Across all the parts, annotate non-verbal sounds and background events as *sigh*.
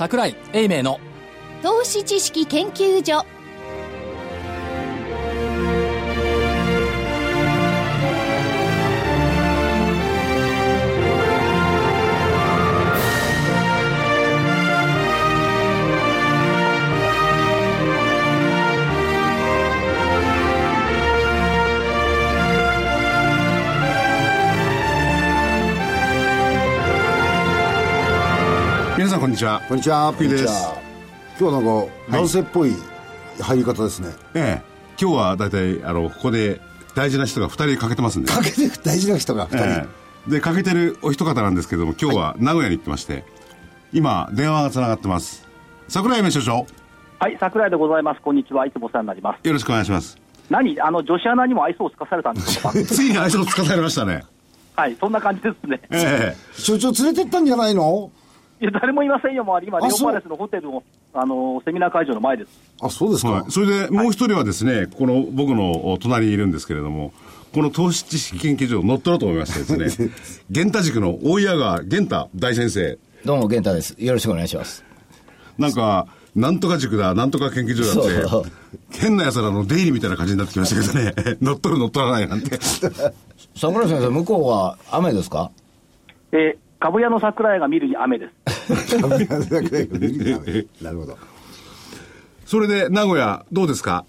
桜井英明の。投資知識研究所。んこんにちは。こんにちは。ピーです。今日はなんか、男性っぽい入り方ですね。ええ。今日は大体あのここで大事な人が2人かけてますんで、かけて大事な人が2人。ええ。でかけてるお一方なんですけども今日は名古屋に行ってまして今電話がつながってます。桜井明所長。はい、桜井でございます。こんにちは。いつもお世話になります。よろしくお願いします。何？あの、女子アナにも愛想をつかされたんでしょうか？ついに愛想をつかされましたね。はい、そんな感じですね。え。所長連れてったんじゃないの？いや、誰もいませんよ。もう今、レオパレスのホテルの、あの、セミナー会場の前です。あ、そうですか。えはい、それでもう一人はですね、この僕のお隣にいるんですけれどもこの投資知識研究所を乗っ取ろうと思いましてですね *laughs* 源太塾の大谷川源太大先生どうも、玄太です。よろしくお願いします。なんか、なんとか塾だ、なんとか研究所だって変な奴らの出入りみたいな感じになってきましたけどね、*laughs* 乗っ取る乗っ取らないなんて。*laughs* 桜井先生、向こうは雨ですか？えー、株屋の桜井が見るに雨です。*laughs* なるほど。それで、名古屋、どうですか？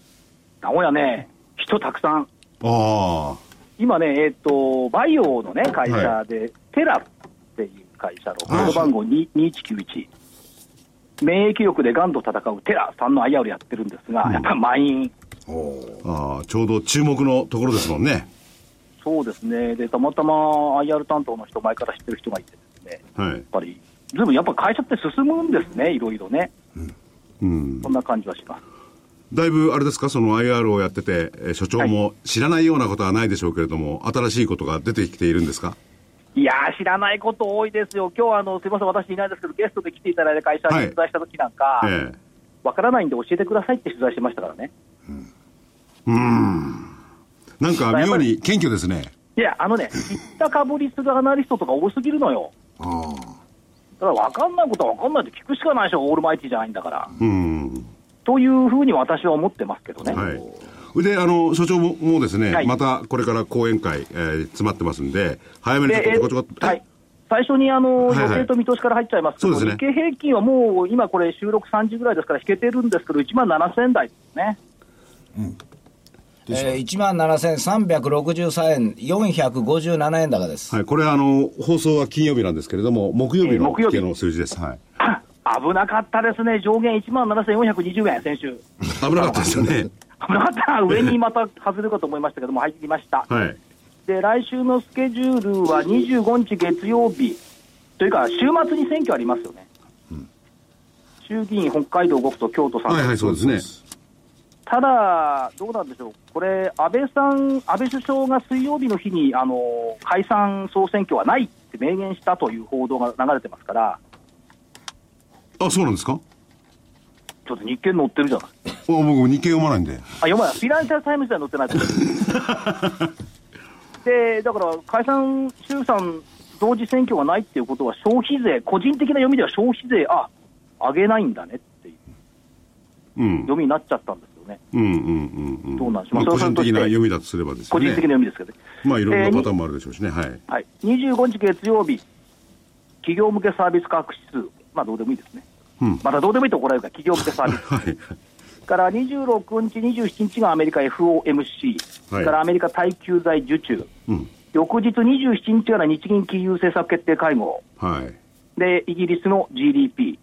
名古屋ね、人たくさん。あ今ね、えっ、と、バイオのね、会社で、テラっていう会社のコード番号2 2191。免疫力でがんと戦うテラさんの IR やってるんですが、やっぱり満員。あ、ああちょうど注目のところですもんね。そうですね。で、たまたま IR 担当の人、前から知ってる人がいてですね、はいやっ。ぱり、ずいぶんやっぱ会社って進むんですね、いろいろね。うん。そんな感じはします。だいぶ、あれですか、その IR をやってて、えー所長も知らないようなことはないでしょうけれども、新しいことが出てきているんですか？いやー、知らないこと多いですよ。今日はあの、すみません、私いないですけど、ゲストで来ていただいた会社にはい取材した時なんか、ええわからないんで教えてくださいって取材してましたからね。なんか妙に謙虚ですね。いや、あのね、知ったかぶりするアナリストとか多すぎるのよ。ああ。だから分かんないことは分かんないって聞くしかないでしょ、オールマイティじゃないんだから。うん。というふうに私は思ってますけどね。はい。で、あの、所長ももですね、はいまたこれから講演会、えー詰まってますんで、早めにちょっでとちょこちょこっと、はい、最初にあの、はいはい予定と見通しから入っちゃいますけど、そうですね日経平均はもう今、これ、収録3時ぐらいですから、引けてるんですけど、1万7000台ですね。えー、1万7363円、457円高です。はい、これあの、放送は金曜日なんですけれども、木曜日の日日の数字です。はい。*laughs* 危なかったですね、上限1万7420円、先週。*laughs* 危なかったですよね。*laughs* 危なかった、上にまた外れるかと思いましたけども、入ってきました。はい。で、来週のスケジュールは25日月曜日、というか、週末に選挙ありますよね。衆議院、北海道5区と京都3区。はいはい、そうですね。ただ、どうなんでしょう、これ、安倍さん、安倍首相が水曜日の日にあの解散・総選挙はないって明言したという報道が流れてますから、あ、そうなんですか？ちょっと日経に載ってるじゃない。あ僕日経読まないんで。あ、読まない。フィナンシャルタイムズでは載ってないです。*laughs* で、だから、解散、衆参同時選挙がないっていうことは、消費税、個人的な読みでは消費税、あ、上げないんだねっていううん。読みになっちゃったんですよね。うんうんうんうん。どうなんでまあ、個人的な読みだとすればですよね。個人的な読みですけどね。まあ、いろんなえーパターンもあるでしょうしね。はい。はい、25日月曜日、企業向けサービス価格指数、まあどうでもいいですね。うんまだどうでもいいと怒られるから、企業向けサービス。*laughs* はい。から26日、27日がアメリカ FOMC、はいからアメリカ耐久財受注、うん。翌日27日から日銀金融政策決定会合、はい。で、イギリスの GDP、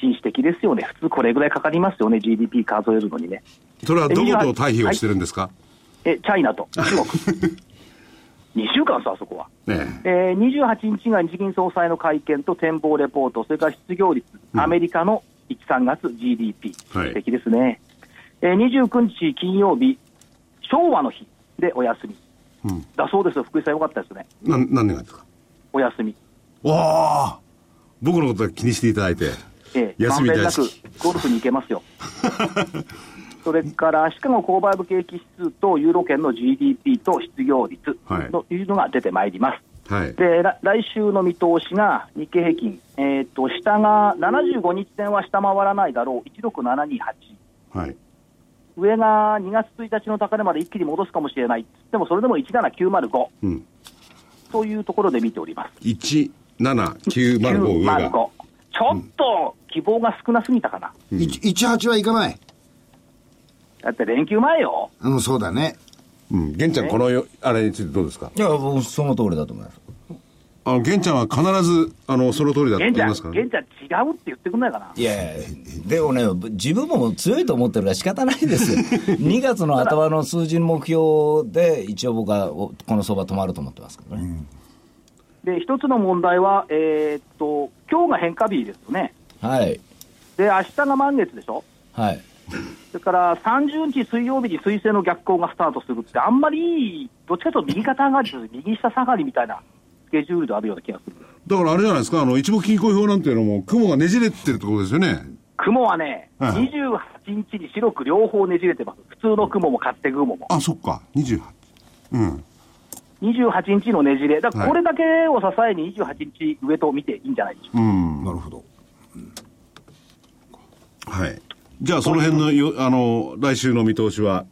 紳士的ですよね、普通これぐらいかかりますよね、GDP 数えるのにね。それはどこと対比をしてるんですか、え、チャイナと。中国。*laughs* 2週間さ、あそこは。ねえ。ー、28日が日銀総裁の会見と展望レポート、それから失業率、アメリカの1、3月 GDP、はい。素敵ですね、えー、29日金曜日、昭和の日。でお休み、うん。だそうですよ、福井さん、よかったですね、え。なん、何年がですか？お休み、わあ。僕のことは気にしていただいて。えー、休みなく大好き。ゴルフに行けますよ。*laughs* それからシカゴ購買部景気指数とユーロ圏の GDP と失業率はいというのが出てまいります。はい。でら来週の見通しが日経平均、えー、と下が75日線は下回らないだろう、16728、はい。上が2月1日の高値まで一気に戻すかもしれない、でもそれでも17905うん。というところで見ております。17905上が。ちょっと希望が少なすぎたかな、18はいかない。だって連休前よ、うん、そうだね。うん。玄ちゃん、このよ、あれについてどうですか？いや、僕、その通りだと思います。あの、玄ちゃんは必ず、あの、その通りだと言い玄ちゃん、ますからね。玄ちゃん、違うって言ってくんないかな。いやでもね、自分も強いと思ってるから仕方ないですよ。*laughs* 2月の頭の数字の目標で、一応僕はおこの相場止まると思ってますけどね。で、一つの問題は、えーっと、今日が変化日ですよね。はい。で、明日が満月でしょ？はい。それから30日水曜日に水星の逆行がスタートするって、あんまりどっちかというと右肩上がりです、右下下がりみたいなスケジュールであるような気がする。だからあれじゃないですか、あの、一目均衡表なんていうのも、雲がねじれてるってことですよね。雲はね、はい28日に白く両方ねじれてます。普通の雲も勝手雲も。あ、そっか。28。うん。28日のねじれ。だこれだけを支えに28日上と見ていいんじゃないでしょうか。うん。なるほど。はい。じゃあ、その辺のよ、あの、来週の見通しは、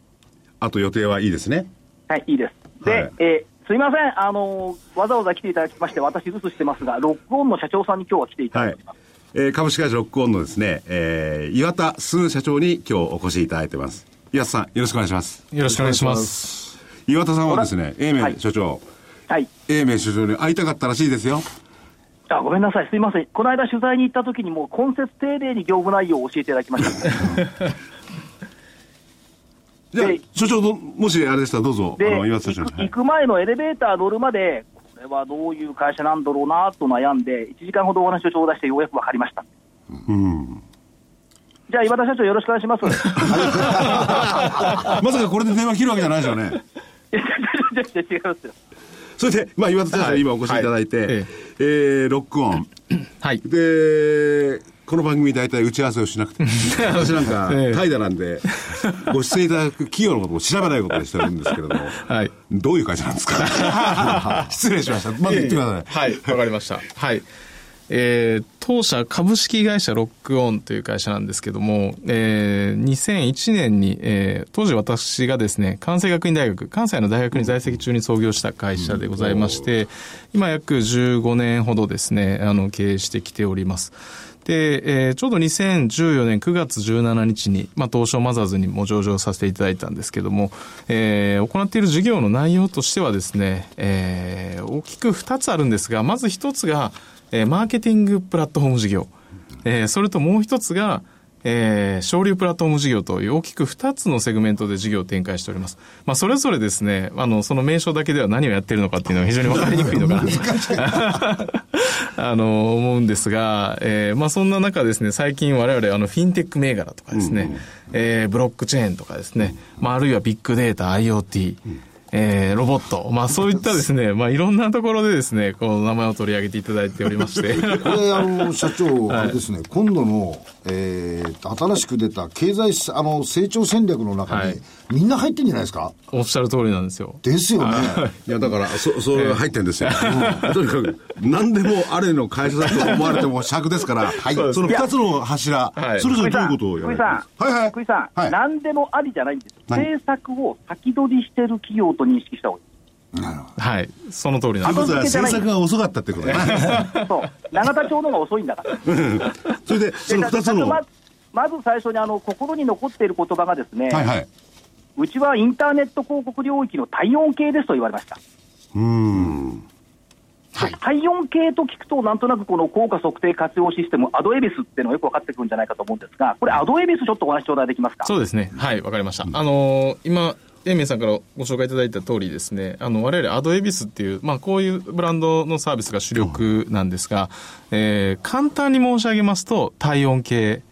あと予定はいいですね。はい、いいです。で、はいえーすいません、あのーわざわざ来ていただきまして、私、留守してますが、ロックオンの社長さんに今日は来ていただいてます。えー株式会社ロックオンのですね、えー岩田鈴社長に今日お越しいただいてます。岩田さん、よろしくお願いします。よろしくお願いします。岩田さんはですね、英明はい所長、はい。英明所長に会いたかったらしいですよ。あごめんなさい、すいません、この間取材に行った時に、もう今節丁寧に業務内容を教えていただきました。*laughs* じゃあで、所長ど、もしあれでしたらどうぞ、あで、の、岩行田社長行く前のエレベーター乗るまで、これはどういう会社なんだろうなと悩んで、1時間ほどお話を頂戴して、ようやく分かりました。うん。じゃあ、岩田社長、よろしくお願いします。い *laughs* まさかこれで電話切るわけじゃないでしょうね。違いますよ。それで、まあ、岩田社長、はい今お越しいただいて、はいえーロックオン。はい。で、この番組大体打ち合わせをしなくて、*laughs* 私なんか、ええ怠惰なんで、ご出演いただく企業のことを調べないことにしてるんですけれども、はい。どういう会社なんですか？*laughs* 失礼しました。まず言ってください。はい、わかりました。はい。えー当社株式会社ロックオンという会社なんですけども、えー2001年に、えー当時私がですね、関西学院大学、関西の大学に在籍中に創業した会社でございまして、今約15年ほどですね、あの、経営してきております。で、えーちょうど2014年9月17日に、まあ、東証マザーズにも上場させていただいたんですけども、えー行っている事業の内容としてはですね、えー大きく2つあるんですが、まず1つが、えーマーケティングプラットフォーム事業。えーそれともう1つが、えー、省流プラットフォーム事業という大きく2つのセグメントで事業を展開しております。まあ、それぞれですね、あの、その名称だけでは何をやってるのかっていうのは非常に分かりにくいのかなと。*laughs* あの、思うんですが、えーまあ、そんな中ですね、最近我々、あの、フィンテック銘柄とかですね、えーブロックチェーンとかですね、まあ、あるいはビッグデータ、IoT、えーロボット、まあ、そういったですね、*laughs* まあ、いろんなところでですね、この名前を取り上げていただいておりまして。これ、あの、社長、あれですね、今度の、えー、新しく出た経済あの成長戦略の中に、はいみんな入ってんじゃないですか？おっしゃる通りなんですよ。ですよね。いや、だから、そ、それ入ってるんですよ。うんとにかく、何でもあれの会社だと思われても尺ですから、その二つの柱、はいそれぞれどういうことをやる福井さん、はいはい。福井さん、はい何でもありじゃないんです。何？政策を先取りしてる企業と認識した方がいい。はい。その通りなんです。ということは、政策が遅かったってことだね。そう、永田町の方が遅いんだから。*laughs* それで、その二つの、はままず最初にあの心に残っている言葉がですね、いはい。うちはインターネット広告領域の体温計ですと言われました。うーん。体温計と聞くと、なんとなくこの効果測定活用システム、アドエビスっていうのがよく分かってくるんじゃないかと思うんですが、これ、アドエビス、ちょっとお話頂戴できますか？そうですね。はい、わかりました。あのー今、英明さんからご紹介いただいた通りですね、あの、我々アドエビスっていう、まあ、こういうブランドのサービスが主力なんですが、えー簡単に申し上げますと、体温計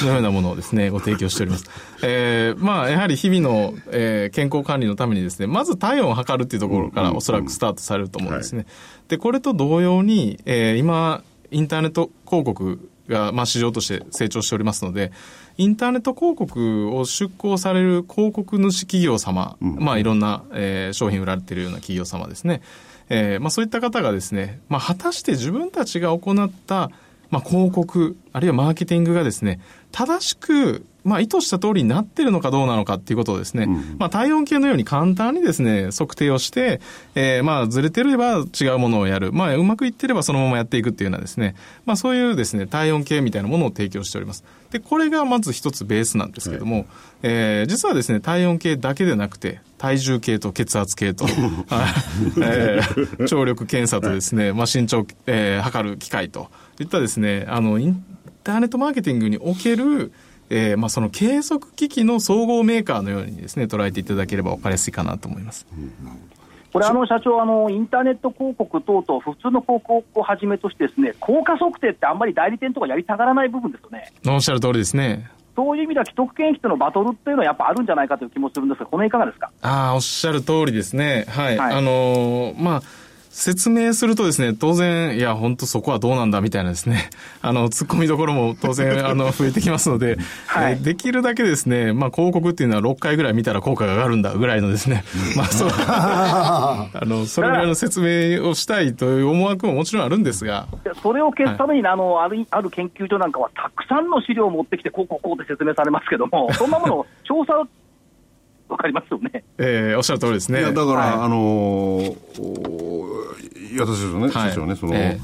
のようなものをですね、ご提供しております。*laughs* えーまあ、やはり日々の、えー健康管理のためにですね、まず体温を測るっていうところからおそらくスタートされると思うんですね。で、これと同様に、えー今、インターネット広告が、まあ、市場として成長しておりますので、インターネット広告を出稿される広告主企業様、まあ、いろんな、えー商品売られているような企業様ですね。えーまあ、そういった方がですね、まあ、果たして自分たちが行った、まあ、広告、あるいはマーケティングがですね、正しく、まあ、意図した通りになってるのかどうなのかっていうことをですね、まあ、体温計のように簡単にですね、測定をして、えーまあ、ずれてれば違うものをやる。まあ、うまくいってればそのままやっていくっていうようなですね、まあ、そういうですね、体温計みたいなものを提供しております。で、これがまず一つベースなんですけども、えー実はですね、体温計だけでなくて、体重計と血圧計と、*laughs* はいえー聴力検査とですね、まあ、身長、えー測る機械といったですね、あの、ターネットマーケティングにおける、えーまあ、その計測機器の総合メーカーのようにですね、捉えていただければ分かりやすいかなと思います。これ、あの社長あの、インターネット広告等々、普通の広告をはじめとして、ですね効果測定ってあんまり代理店とかやりたがらない部分ですよね。おっしゃる通りですね。そういう意味では、既得権益とのバトルっていうのはやっぱあるんじゃないかという気もするんですが、この辺いかがですか？ああ、おっしゃる通りですね。はい。はいあのーまあ、説明するとですね、当然、いや、本当そこはどうなんだみたいなですね、*laughs* あの、突っ込みどころも当然、*laughs* あの、増えてきますので、はい。えーできるだけですね、まあ、広告っていうのは6回ぐらい見たら効果が上がるんだぐらいのですね、まあ、そう、*laughs* あの、それぐらいの説明をしたいという思惑ももちろんあるんですが、でそれを消すためにね、あのあるある研究所なんかは、たくさんの資料を持ってきて、こうこうこうって説明されますけども、そんなものを調査、わかりますよね。えーおっしゃる通りですね。いや、だから、はい。あのーおいや私ですよね、はい。社長ね、その、え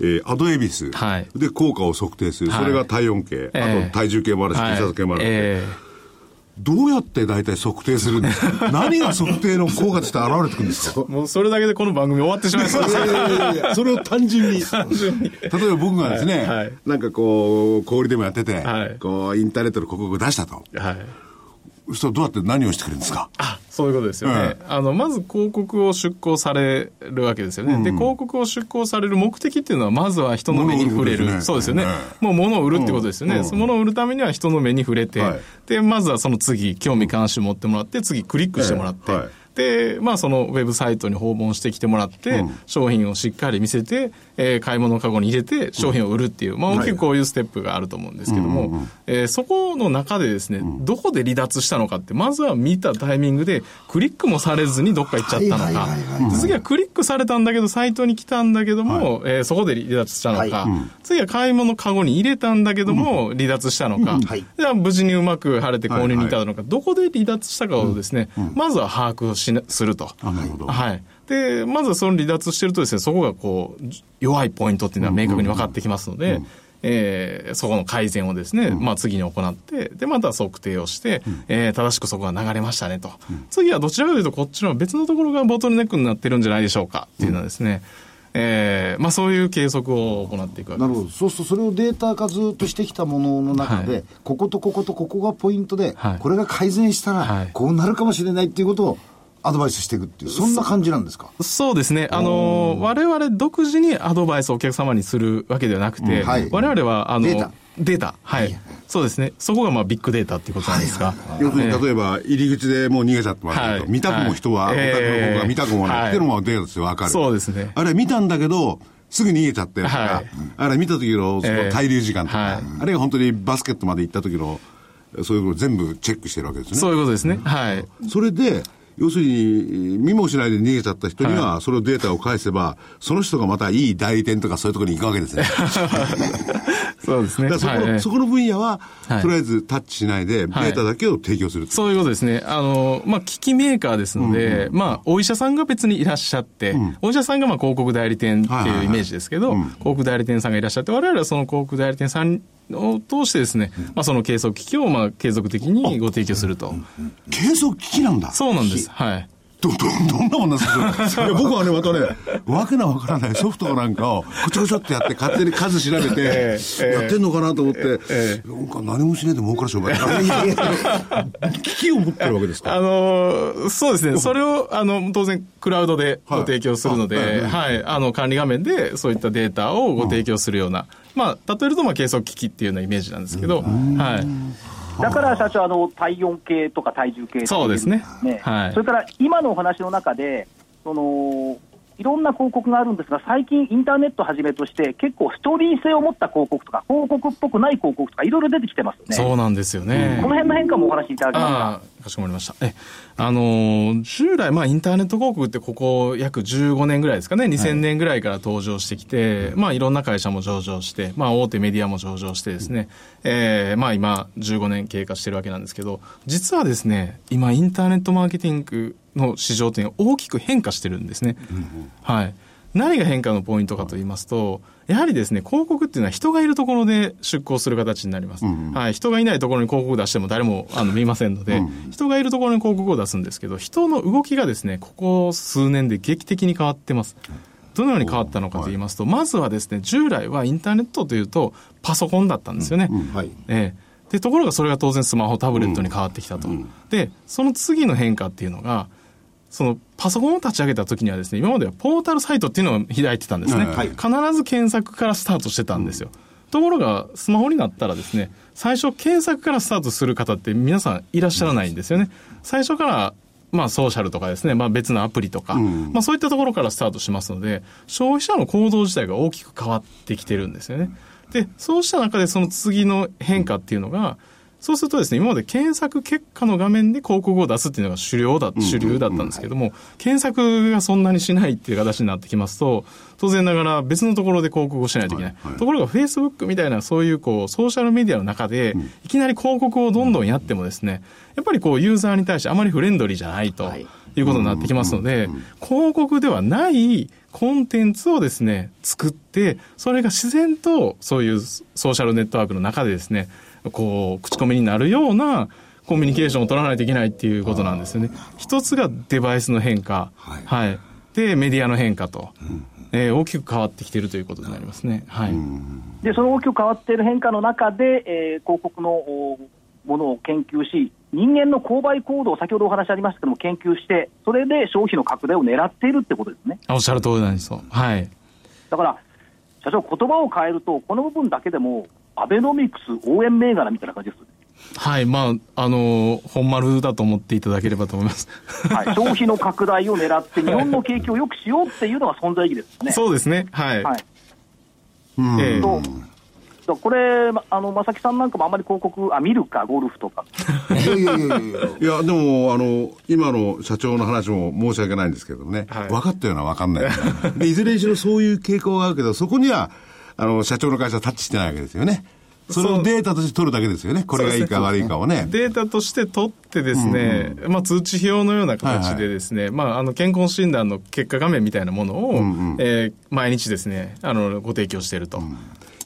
えーアドエビス、はい。で、効果を測定する、はい。それが体温計、ええあと体重計もあるし、はい。血圧計もある、えどうやって大体測定するんですか？*laughs* 何が測定の効果として現れてくるんですか？ー *laughs* もうそれだけでこの番組終わってしまいそうです。いやいやいやいやそれを単純に。例えば僕がですね、はい。はい。なんかこう、小売りでもやってて、はい。こう、インターネットの広告を出したと。はい。そしたらどうやって何をしてくれるんですか？あそういうことですよね、はいあのまず広告を出稿されるわけですよね、で広告を出稿される目的っていうのはまずは人の目に触れる。ね。そうですよね、はいもう物を売るってことですよね、うん。その物を売るためには人の目に触れて、はい。でまずはその次興味関心持ってもらって次クリックしてもらって、はい。はいで、まあ、そのウェブサイトに訪問してきてもらって、商品をしっかり見せて、えー買い物カゴに入れて、商品を売るっていう、まあ、大きくこういうステップがあると思うんですけども、えーそこの中でですね、どこで離脱したのかって、まずは見たタイミングで、クリックもされずにどっか行っちゃったのはいか次はクリックされたんだけど、サイトに来たんだけども、えーそこで離脱したのか、はい。次は買い物カゴに入れたんだけども、離脱したのか、はい。じゃあ無事にうまく晴れて購入に至ったのか、どこで離脱したかをですね、まずは把握をしなすると。あなるほど。はい。で、まずはその離脱してるとですね、そこがこう、じ弱いポイントっていうのは明確に分かってきますので、えーそこの改善をですね、まあ次に行って、で、また測定をして、えー正しくそこが流れましたねと。次はどちらかというと、こっちの別のところがボトルネックになってるんじゃないでしょうかっていうのはですね、えーまあそういう計測を行っていくわけです。なるほど、そうするとそれをデータ化ずっとしてきたものの中で、はい。こことこことここがポイントで、はい。これが改善したらはい、こうなるかもしれないっていうことをアドバイスしていくっていう、そんな感じなんですか？そうですね。あのー、我々独自にアドバイスをお客様にするわけではなくて、うんはい我々は、あの、データデータ。はい。そうですね。そこがまあビッグデータっていうことなんですが。要するに、えー例えば、入り口でもう逃げちゃってますけど、はい見たくも人は、はいお宅の方が見たくもない、はいっていうのもデータとしてわかる。そうですねあれ見たんだけど、すぐ逃げちゃってとか、はいあれ見た時のそのええ滞留時間とか、はいあれが本当にバスケットまで行った時の、そういうことを全部チェックしてるわけですね。そういうことですね。はい。それで、要するに、見もしないで逃げちゃった人には、そのデータを返せば、その人がまたいい代理店とかそういうところに行くわけですね。*laughs* そうですね。そこの、はい。そこの分野は、はい。とりあえずタッチしないで、データだけを提供するっていうそういうことですね。あの、まあ、機器メーカーですので、まあ、お医者さんが別にいらっしゃって、お医者さんがまあ広告代理店っていうイメージですけど、広告代理店さんがいらっしゃって、我々はその広告代理店さんを通してですね、まあ、その計測機器をまあ継続的にご提供すると。計測機器なんだ。そうなんです。はい。ど、ど、どんなもんなんですか？*laughs* いや僕はね、またね、わけのわからないソフトなんかを、こちょこちょってやって、勝手に数調べて、ええやってんのかなと思って、えなんか何もしねえで儲かる商売。*laughs* 機器を持ってるわけですか？あのーそうですね。それを、あの、当然、クラウドでご提供するので、はいあはいはい。あの、管理画面でそういったデータをご提供するような、まあ、例えると、まあ、計測機器っていうようなイメージなんですけど、はい。だから社長、あの体温計とか体重計ってそうですねねはいそれから今のお話の中で、そのいろんな広告があるんですが、最近、インターネットをはじめとして、結構ストーリー性を持った広告とか、広告っぽくない広告とか、いろいろ出てきてますよね。そうなんですよね。この辺の変化もお話しいただけますか？かしこまりました。え、あのー従来、まあ、インターネット広告ってここ約15年ぐらいですかね、2000年ぐらいから登場してきて、まあ、いろんな会社も上場して、まあ、大手メディアも上場してですね、えーまあ、今、15年経過してるわけなんですけど、実はですね、今、インターネットマーケティングの市場っていうのは大きく変化してるんですね。はい。何が変化のポイントかと言いますと、やはりですね、広告っていうのは人がいるところで出稿する形になります。はい。人がいないところに広告を出しても誰もあの見ませんので、人がいるところに広告を出すんですけど、人の動きがですね、ここ数年で劇的に変わってます。どのように変わったのかと言いますと、まずはですね、従来はインターネットというとパソコンだったんですよね。はい。ええでところがそれが当然スマホ、タブレットに変わってきたと。で、その次の変化っていうのが、そのパソコンを立ち上げた時にはですね、今まではポータルサイトっていうのを開いてたんですね。はい必ず検索からスタートしてたんですよ。ところが、スマホになったらですね、最初検索からスタートする方って皆さんいらっしゃらないんですよね。最初からまあ、ソーシャルとかですね、まあ、別のアプリとか、まあ、そういったところからスタートしますので、消費者の行動自体が大きく変わってきてるんですよね。で、そうした中でその次の変化っていうのが、そうするとですね、今まで検索結果の画面で広告を出すっていうのが主流だ主流だったんですけども、検索がそんなにしないっていう形になってきますと、当然ながら別のところで広告をしないといけない。ところが Facebook みたいなそういうこうソーシャルメディアの中で、いきなり広告をどんどんやってもですね、やっぱりこうユーザーに対してあまりフレンドリーじゃないとい。うことになってきますので、広告ではないコンテンツをですね、作って、それが自然とそういうソーシャルネットワークの中でですね、こう、口コミになるようなコミュニケーションを取らないといけないっていうことなんですよね。一つがデバイスの変化、はい。で、メディアの変化と、えー大きく変わってきているということになりますね。はい。で、その大きく変わっている変化の中で、えー広告のおものを研究し、人間の購買行動、先ほどお話ありましたけども、研究して、それで消費の拡大を狙っているってことですね。おっしゃる通りなんですよ。はい。だから、社長、言葉を変えると、この部分だけでも、アベノミクス応援銘柄みたいな感じです。はい。まあ、あのー本丸だと思っていただければと思います。はい、消費の拡大を狙って、日本の景気を良くしようっていうのが存在意義ですね。そうですね。はい。はいええとだこれ、まあの正木さんなんかもあんまり広告、あ見るか、ゴルフとか、いやいやいやいやいや。いや、でも、あの、今の社長の話も申し訳ないんですけどね、はい分かったような分かんないような。*laughs* で、いずれにしろそういう傾向があるけど、そこには、あの、社長の会社はタッチしてないわけですよね。それをデータとして取るだけですよね。これがいいか悪いかをね。データとして取ってですね、まあ通知表のような形でですね、まああの健康診断の結果画面みたいなものを、えー毎日ですね、あの、ご提供していると。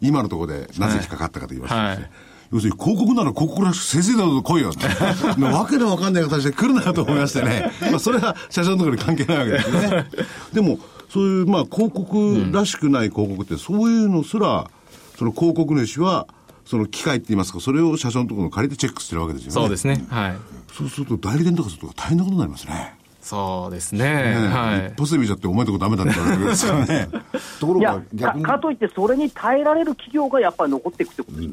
今のところでなぜ引っかかったかと言いますとですね、はい要するに広告なら広告らしく先生だと来いよって。*laughs* なわけのわかんない形で来るなと思いましてね。まあそれは社長のところに関係ないわけですよね。*laughs* でも、そういうまあ広告らしくない広告って、そういうのすら、その広告主は、その機械って言いますか、それを社長のところに借りてチェックしてるわけですよね。そうですね。はい。そうすると代理店とかすると大変なことになりますね。そうですね。ねはい一。発で見ちゃってお前のとこダメだって言われるわけですよね。*laughs* ところいやが、逆に。かかといって、それに耐えられる企業がやっぱり残っていくってことです、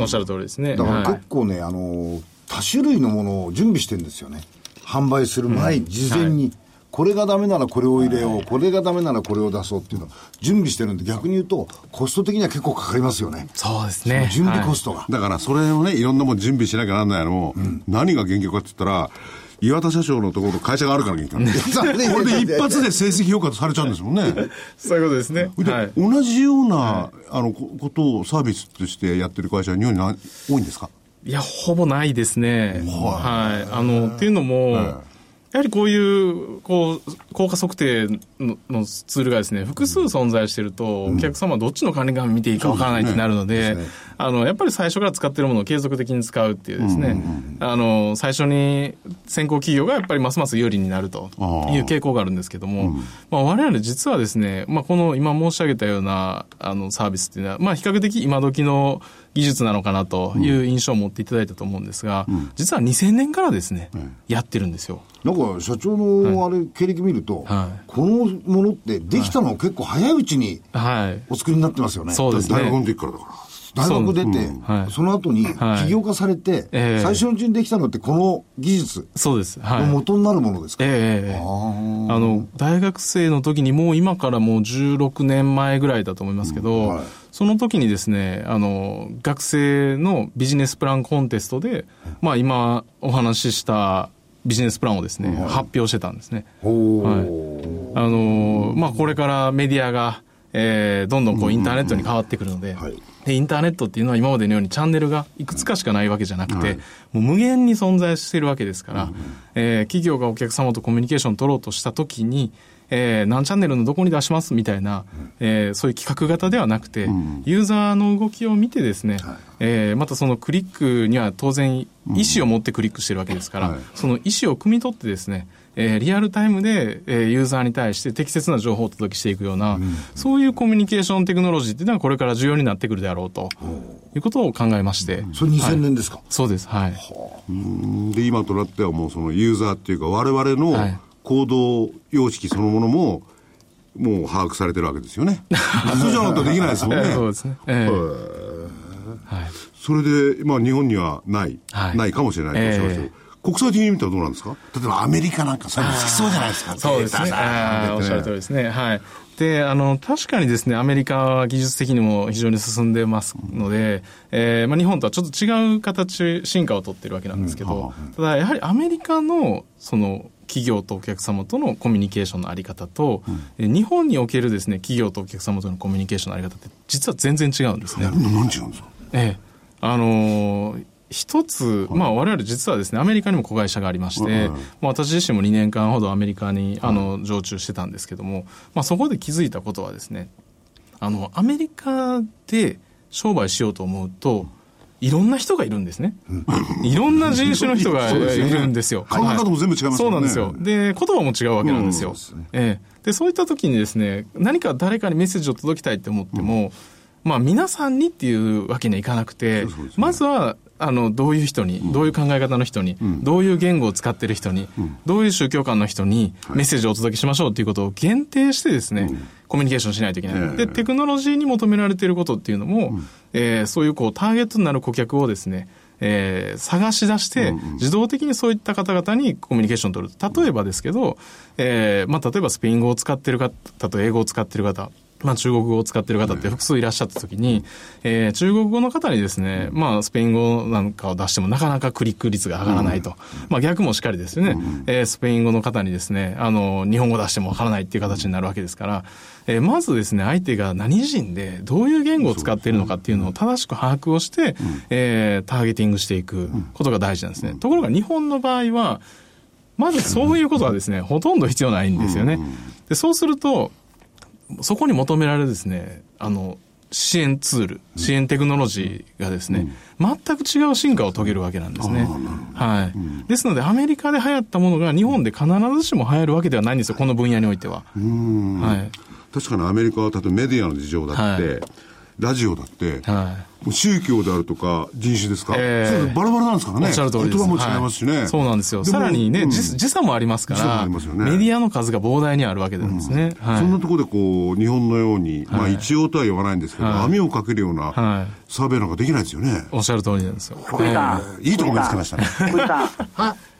おっしゃる通りですね。だからはい結構ね、あの、多種類のものを準備してるんですよね。販売する前に、事前に。これがダメならこれを入れよう、これがダメならこれを出そうっていうのを準備してるんで、逆に言うと、コスト的には結構かかりますよね。そうですね。準備コスストが。だからそれをね、いろんなもん準備しなきゃなんないのも、何が元凶かって言ったら、岩田社長のところと会社があるから元凶なんですよ。*laughs* これで一発で成績評価されちゃうんですもんね。*laughs* そういうことですね。ではい。同じような、あのこことをサービスとしてやってる会社は日本にな多いんですか？いや、ほぼないですね。はい。あの、っていうのも、やはりこういう、こう、効果測定ののツールがですね、複数存在してると、お客様はどっちの管理画面見ていいかわからないってなるので、あの、やっぱり最初から使ってるものを継続的に使うっていうですね、あの、最初に先行企業がやっぱりますます有利になるという傾向があるんですけども、まあ我々実はですね、まあこの今申し上げたような、あの、サービスっていうのは、まあ比較的今時の技術なのかなという印象を持っていただいたと思うんですが、実は2000年からですね、やってるんですよ。なんか社長のあれ、経歴見ると、はい。このものってできたの結構早いうちにはい。お作りになってますよね。そうですね。大学の時からだから。大学出て、はいその後に起業家されて、ええ最初のうちにできたのってこの技術そうです。はい。の元になるものですか、ええええあの、大学生の時にもう今からもう16年前ぐらいだと思いますけど、はいその時にですね、あの、学生のビジネスプランコンテストで、まあ今お話ししたビジネスプランをですね、発表してたんですね。おはい。ーあのまあ、これからメディアが、えーどんどんこうインターネットに変わってくるので,、はい。で、インターネットっていうのは今までのようにチャンネルがいくつかしかないわけじゃなくて、もう無限に存在しているわけですから、えー企業がお客様とコミュニケーションを取ろうとしたときに、えー何チャンネルのどこに出しますみたいな、えーそういう企画型ではなくて、ユーザーの動きを見てですね、えーまたそのクリックには当然意思を持ってクリックしてるわけですから、はい。その意思を汲み取ってですね、えーリアルタイムで、えーユーザーに対して適切な情報をお届けしていくような、そういうコミュニケーションテクノロジーっていうのはこれから重要になってくるであろうということを考えまして。それ2000年ですか、そうです。はい。で、今となってはもうそのユーザーっていうか、我々はのい行動様式そのものも、もう把握されてるわけですよね。*laughs* そうじゃなくてできないですもんね。*laughs* そうですね。ええはい。それで、まあ日本にはない、はいないかもしれないとおっしゃいましたけど、国際的に見たらどうなんですか？例えばアメリカなんかそういうの好きそうじゃないですかそうですね。おっしゃる通りですね。はい。で、あの、確かにですね、アメリカは技術的にも非常に進んでますので、えーまあ、日本とはちょっと違う形、進化をとってるわけなんですけど、ただ、やはりアメリカの、その、企業とお客様とのコミュニケーションのあり方と、え日本におけるですね、企業とお客様とのコミュニケーションのあり方って、実は全然違うんですね。何違うんですか？ええ。あのー一つ、まあ我々実はですね、アメリカにも子会社がありまして、まあ私自身も2年間ほどアメリカに、あの、常駐してたんですけども、まあそこで気づいたことはですね、あの、アメリカで商売しようと思うと、いろんな人がいるんですね。いろんな人種の人が *laughs* いるんですよ。考え方も全部違いますねそうなんですよ。で、言葉も違うわけなんですよ。ええ。で、そういった時にですね、何か誰かにメッセージを届けたいって思っても、まあ皆さんにっていうわけにはいかなくて、まずは、あの、どういう人に、どういう考え方の人に、どういう言語を使ってる人に、どういう宗教観の人にメッセージをお届けしましょうっていうことを限定してですね、コミュニケーションしないといけない。で、テクノロジーに求められていることっていうのも、えーそういうこう、ターゲットになる顧客をですね、えー探し出して、自動的にそういった方々にコミュニケーションを取る。例えばですけど、えーまあ、例えばスペイン語を使ってる方と英語を使ってる方、まあ、中国語を使ってる方って複数いらっしゃったときに、えー中国語の方にですね、まあ、スペイン語なんかを出してもなかなかクリック率が上がらないと。まあ、逆もしかりですよね。えースペイン語の方にですね、あの、日本語出してもわからないっていう形になるわけですから、えーまずですね、相手が何人で、どういう言語を使っているのかっていうのを正しく把握をして、えーターゲティングしていくことが大事なんですね。ところが日本の場合は、まずそういうことはですね、ほとんど必要ないんですよね。で、そうすると、そこに求められるですね、あの、支援ツール、支援テクノロジーがですね、全く違う進化を遂げるわけなんですね。はい。ですので、アメリカで流行ったものが日本で必ずしも流行るわけではないんですよ、この分野においては。はい。確かにアメリカは例えばメディアの事情だって、はいラジオだって、はい。もう宗教であるとか人種ですか、ええそバラバラなんですからね。おっしゃる通りです。言葉も違いますしね。はいそうなんですよ。さらにね、うん時時差もありますから、ありますよねメディアの数が膨大にあるわけなんですね。はい。そんなところでこう、日本のように、まあ一応とは言わないんですけど、はい網をかけるようなはいサーベイなんかできないですよね。おっしゃる通りなんですよ。福井さん、いいとこ見つけましたね。*laughs*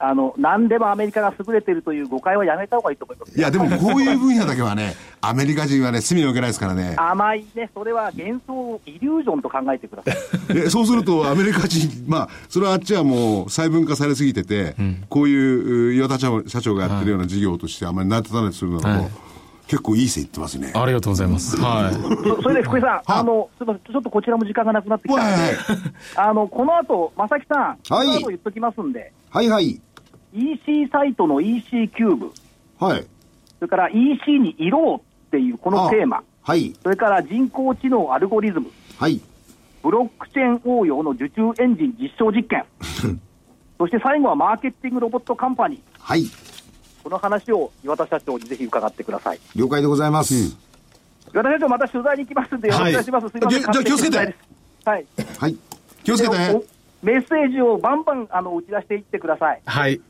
あの何でもアメリカが優れているという誤解はやめた方がいいと思います。いや、でもこういう分野だけはね、アメリカ人はね、隅を受けないですからね。甘いね、それは幻想、イリュージョンと考えてください。*laughs* でそうすると、アメリカ人、まあ、それはあっちはもう細分化されすぎてて、こういうう岩田社社長がやってるような事業としてあんまり成り立たないとするのだと、はい結構いい線いってますね。ありがとうございます。はい。そそれで福井さん、あのすみません、ちょっとこちらも時間がなくなってきたので、はいあのこの後正木さん、はいこの後言っときますんで、はいはい。EC サイトの EC キューブ、はい。それから EC に色をっていうこのテーマ、はい。それから人工知能アルゴリズム、はい。ブロックチェーン応用の受注エンジン実証実験、*laughs* そして最後はマーケティングロボットカンパニー、はい。この話を岩田社長にぜひ伺ってください。了解でございます。岩田社長、また取材に行きますんで、よろしくお願いします。すいません、じゃあ気をつけてはい。はい。気をつけてメッセージをバンバンあの打ち出していってください。はい。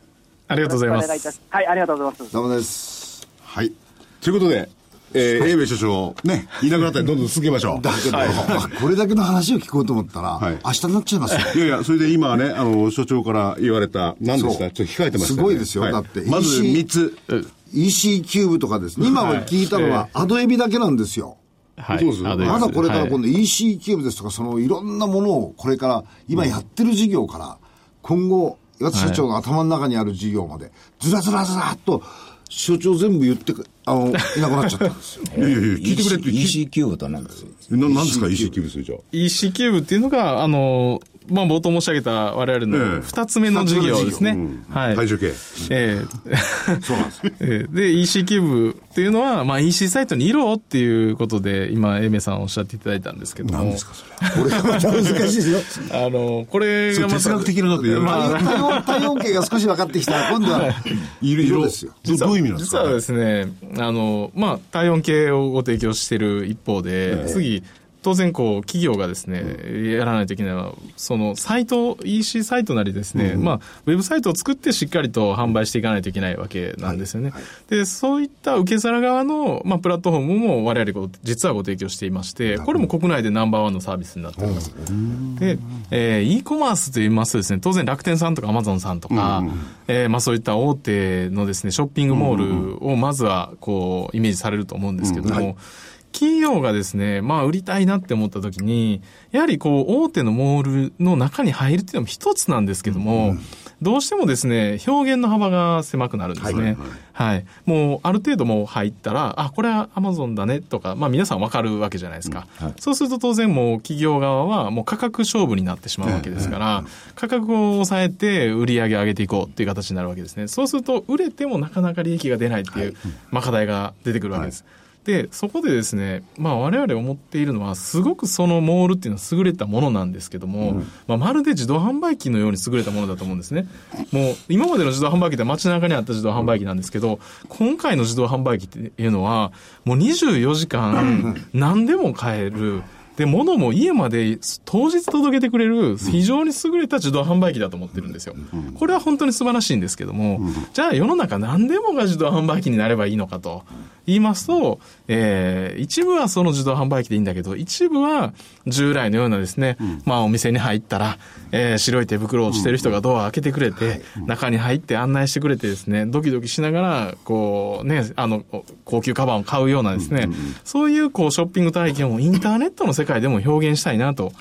ありがとうございまよろしくお願いいたすし。はい、ありがとうございます。どうもです。はい。ということで、えー、英明所長、ね、いなくなったらどんどん続けましょう。*laughs* だけど、これだけの話を聞こうと思ったら、はい明日になっちゃいますよ。*laughs* いやいや、それで今ね、あの、所長から言われた、何でしたそうちょっと控えてましたね。すごいですよはだってまず EC 3つ。EC キューブとかですね。今は聞いたのはアドエビだけなんですよ。はい。そうですまだこれからはい今度 EC キューブですとか、そのいろんなものをこれから、今やってる事業から、今後、岩田社長の頭の中にある事業まで、ずらずらずらっと、所長全部言ってく、あの、いなくなっちゃったんですよ。*laughs* いやいやいや、聞いてくれって EC, キューブとは何ですななんですか？EC キューブ数じゃ EC キューブっていうのが、あの、まあ、冒頭申し上げた我々ええの二つ目の事業ですね。はい。体重計。ええ *laughs* そうなんですよ。*laughs* ええで、EC キューブっていうのは、まあ、EC サイトに色っていうことで、今、エメさんおっしゃっていただいたんですけども。何ですかそれ。*laughs* これがまた難しいですよ。あの、これがまた哲学的なこと言うまあ体温、体温計が少し分かってきたら、今度は、色色ですよ。どどういう意味なんですか？実はですね、あの、まあ、体温計をご提供している一方で、次、当然こう、企業がですね、やらないといけないのは、その、サイト、EC サイトなりですね、まあ、ウェブサイトを作ってしっかりと販売していかないといけないわけなんですよね。で、そういった受け皿側の、まあ、プラットフォームも我々ご、実はご提供していまして、これも国内でナンバーワンのサービスになっております。で、えー。e コマースと言いますとですね、当然楽天さんとかアマゾンさんとか、えーまあそういった大手のですね、ショッピングモールをまずはこう、イメージされると思うんですけども、企業がですね、まあ売りたいなって思った時に、やはりこう、大手のモールの中に入るっていうのも一つなんですけども、どうしてもですね、表現の幅が狭くなるんですね。はい。もう、ある程度もう入ったら、あ、これはアマゾンだねとか、まあ皆さんわかるわけじゃないですか。そうすると当然もう企業側はもう価格勝負になってしまうわけですから、価格を抑えて売り上げ上げていこうっていう形になるわけですね。そうすると、売れてもなかなか利益が出ないっていう、まあ課題が出てくるわけです。で、そこでですね、まあ我々思っているのは、すごくそのモールっていうのは優れたものなんですけども、まあまるで自動販売機のように優れたものだと思うんですね。もう今までの自動販売機って街中にあった自動販売機なんですけど、今回の自動販売機っていうのは、もう24時間 *laughs* 何でも買える。で、物も家まで当日届けてくれる非常に優れた自動販売機だと思ってるんですよ。これは本当に素晴らしいんですけども、じゃあ世の中何でもが自動販売機になればいいのかと言いますと、えー一部はその自動販売機でいいんだけど、一部は従来のようなですね、まあお店に入ったら、えー白い手袋をしてる人がドアを開けてくれて、中に入って案内してくれてですね、ドキドキしながら、こうね、あの、高級カバンを買うようなですね、そういうこうショッピング体験をインターネットの世界でも表現したいなと。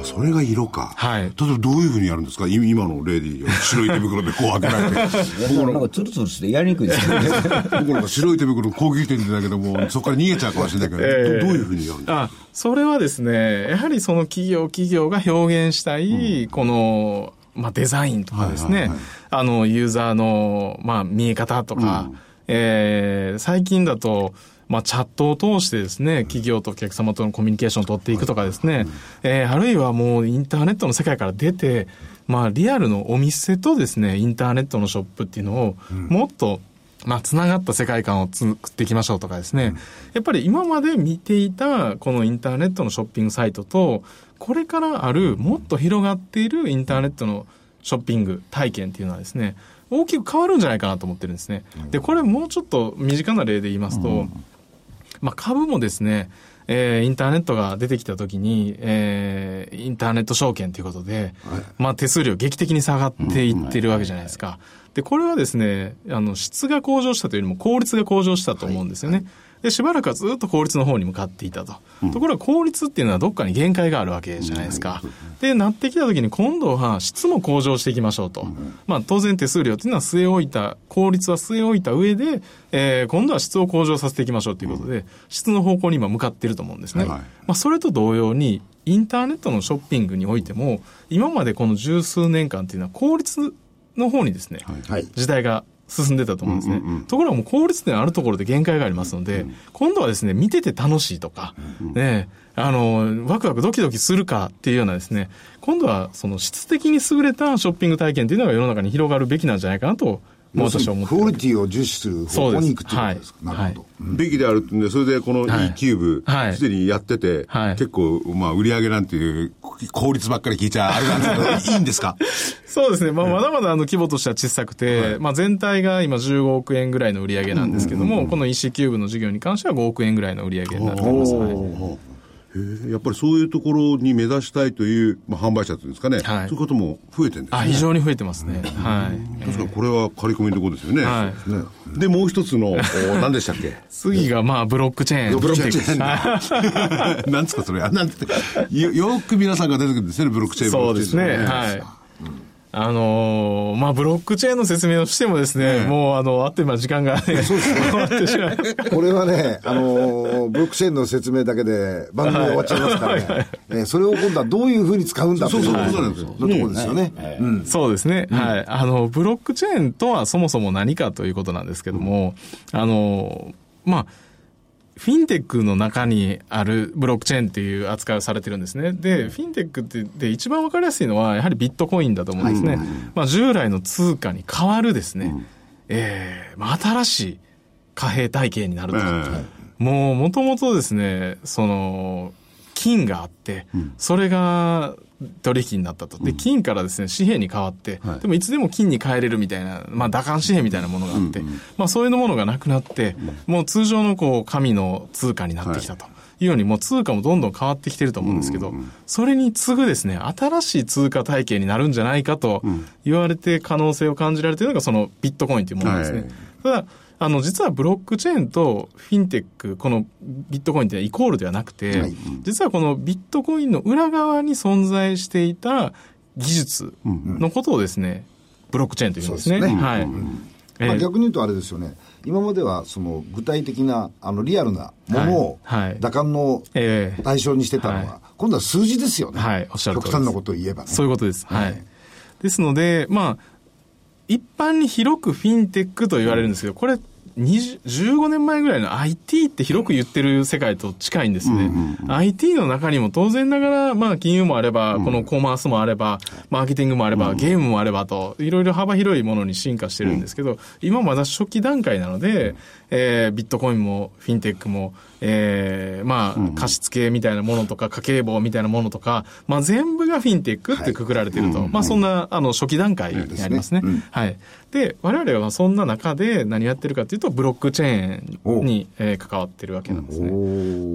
あ、それが色か。はい。例えばどういうふうにやるんですか？い今の例で言う白い手袋でこう開けられて。*laughs* なんかツルツルしてやりにくいですよね。*laughs* 僕なんか白い手袋攻撃点でだけども、そこから逃げちゃうかもしれないけど、ええ。どどういうふうにやるんですか？あ、それはですね、やはりその企業企業が表現したい、この、まあ、デザインとかですね、はいはいはい。あの、ユーザーの、まあ、見え方とか、えー最近だと、まあ、チャットを通してですね、企業とお客様とのコミュニケーションを取っていくとかですね、えーあるいはもうインターネットの世界から出て、まあ、リアルのお店とですね、インターネットのショップっていうのを、もっと、まあ、つながった世界観を作っていきましょうとかですね、やっぱり今まで見ていたこのインターネットのショッピングサイトと、これからあるもっと広がっているインターネットのショッピング体験っていうのはですね、大きく変わるんじゃないかなと思ってるんですね。で、これもうちょっと身近な例で言いますと、まあ、株もですね、えーインターネットが出てきたときに、えーインターネット証券ということで、まあ、手数料劇的に下がっていってるわけじゃないですか。で、これはですね、あの、質が向上したというよりも効率が向上したと思うんですよね。で、しばらくはずっと効率の方に向かっていたと。ところが効率っていうのはどっかに限界があるわけじゃないですか。で、なってきたときに今度は質も向上していきましょうと。まあ、当然手数料っていうのは据え置いた、効率は据え置いた上で、えー今度は質を向上させていきましょうということで、質の方向に今向かっていると思うんですね。はいまあ、それと同様に、インターネットのショッピングにおいても、今までこの十数年間っていうのは効率の方にですね、はい。時代が進んでたと思うんですね。ところがもう効率点あるところで限界がありますので、今度はですね、見てて楽しいとか、ね、あの、ワクワクドキドキするかっていうようなですね、今度はその質的に優れたショッピング体験っていうのが世の中に広がるべきなんじゃないかなともう私は思ってる。クオリティを重視する方向に行くっていうことですか？なるほど。べきであるってんで、それでこのはい E キューブは、い。すでにやってて、はい。結構、まあ、売り上げなんていう、効率ばっかり聞いちゃあれなんですけど、いいんですか？*laughs* そうですね。まあ、まだまだあの規模としては小さくて、まあ、全体が今15億円ぐらいの売り上げなんですけども、この EC キューブの事業に関しては5億円ぐらいの売り上げになっています。やっぱりそういうところに目指したいという、まあ、販売者というんですかね、はいそういうことも増えてるんですね。あ、非常に増えてますね。はい。確かにこれは刈り込みのところですよね。はいねで、もう一つの、お *laughs* 何でしたっけ？次がまあ、ブロックチェーン。ブロックチェーンはい *laughs* なんですか、それ。あなんてよよく皆さんが出てくるんですね、ブロックチェーン。そうですね。はい。あのーまあ、ブロックチェーンの説明をしてもですね、もう、あの、あっという間に時間が、*laughs* ね、終わってしまう。これはね、あのーブロックチェーンの説明だけで番組終わっちゃいますからね。えーそれを今度はどういうふうに使うんだそうそうっていそうなんですよのところですよね。うん。そうですね。はい。あの、ブロックチェーンとはそもそも何かということなんですけども、あの、まあ、フィンテックの中にあるブロックチェーンっていう扱いをされてるんですね。で、フィンテックってで一番わかりやすいのは、やはりビットコインだと思うんですね。まあ、従来の通貨に代わるですね、えーまあ、新しい貨幣体系になると。もう、もともとですね、その、金があって、それが取引になったと。で、金からですね、紙幣に変わって、はい。でもいつでも金に変えれるみたいな、まあ、打艦紙幣みたいなものがあって、まあ、そういうものがなくなって、もう通常のこう、紙の通貨になってきたと。い。うように、もう通貨もどんどん変わってきてると思うんですけど、それに次ぐですね、新しい通貨体系になるんじゃないかと言われて可能性を感じられているのが、そのビットコインというものですね。はい。ただ、あの、実はブロックチェーンとフィンテック、このビットコインってイコールではなくて、はい実はこのビットコインの裏側に存在していた技術のことをですね、ブロックチェーンというんですね。すねはい。えまあ、ー逆に言うとあれですよね。今まではその具体的なあのリアルなものを打艦のええ対象にしてたのは、はい今度は数字ですよね。はいおっしゃる極端なことを言えばね。そういうことです。はい。ですので、まあ、一般に広くフィンテックと言われるんですけど、これ、20 15年前ぐらいの IT って広く言ってる世界と近いんですね。IT の中にも当然ながら、まあ金融もあれば、このコマースもあれば、マーケティングもあれば、ゲームもあればと、いろいろ幅広いものに進化してるんですけど、今まだ初期段階なので、えービットコインもフィンテックも、えーまあ貸付みたいなものとか家計簿みたいなものとか、まあ全部がフィンテックってくくられてると。まあそんな、あの、初期段階にありますね。はい。で、我々はそんな中で何やってるかというと、ブロックチェーンに、えー関わってるわけなんですね。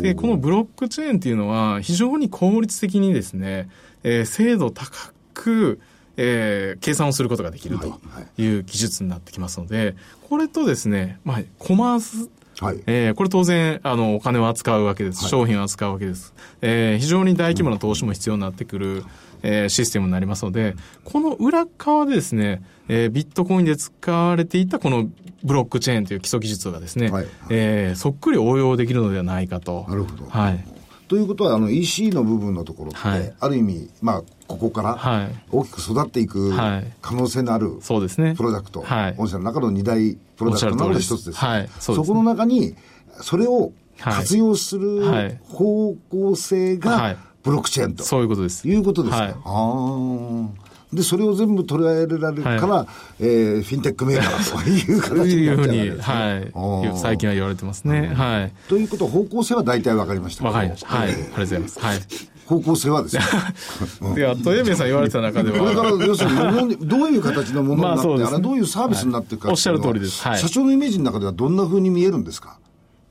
で、このブロックチェーンっていうのは非常に効率的にですね、えー精度高く、えー計算をすることができるという技術になってきますので、これとですね、まあ、コマースはい。えーこれ当然、あの、お金を扱うわけです。商品を扱うわけです。えー非常に大規模な投資も必要になってくる、えーシステムになりますので、この裏側でですね、えービットコインで使われていたこのブロックチェーンという基礎技術がですね、はいえーそっくり応用できるのではないかと。なるほどはい。ということは、あの EC の部分のところって、はいある意味、まあ、ここからはい大きく育っていくはい可能性のあるそうですね。プロダクト、はい御社の中の二大プロダクトの一つです。はいそうですねこの中に、それを活用するはい方向性はいがブロックチェーンとそういうことです。いうことですか。はいああ。で、それを全部捉えられるから、はえーフィンテックメーカーというそう形にいうふうに、なっちゃうわけですねはい。最近は言われてますね。はい。ということ、方向性は大体分かりました。わかりました。はい。ありがとうございます。はい。方向性はですね。*laughs* では、トエベさん言われてた中では、これから要するにどういう形のものになって、*laughs* まあね。あれどういうサービスになっていくかおっしゃる通りです。はい。社長のイメージの中ではどんな風に見えるんですか？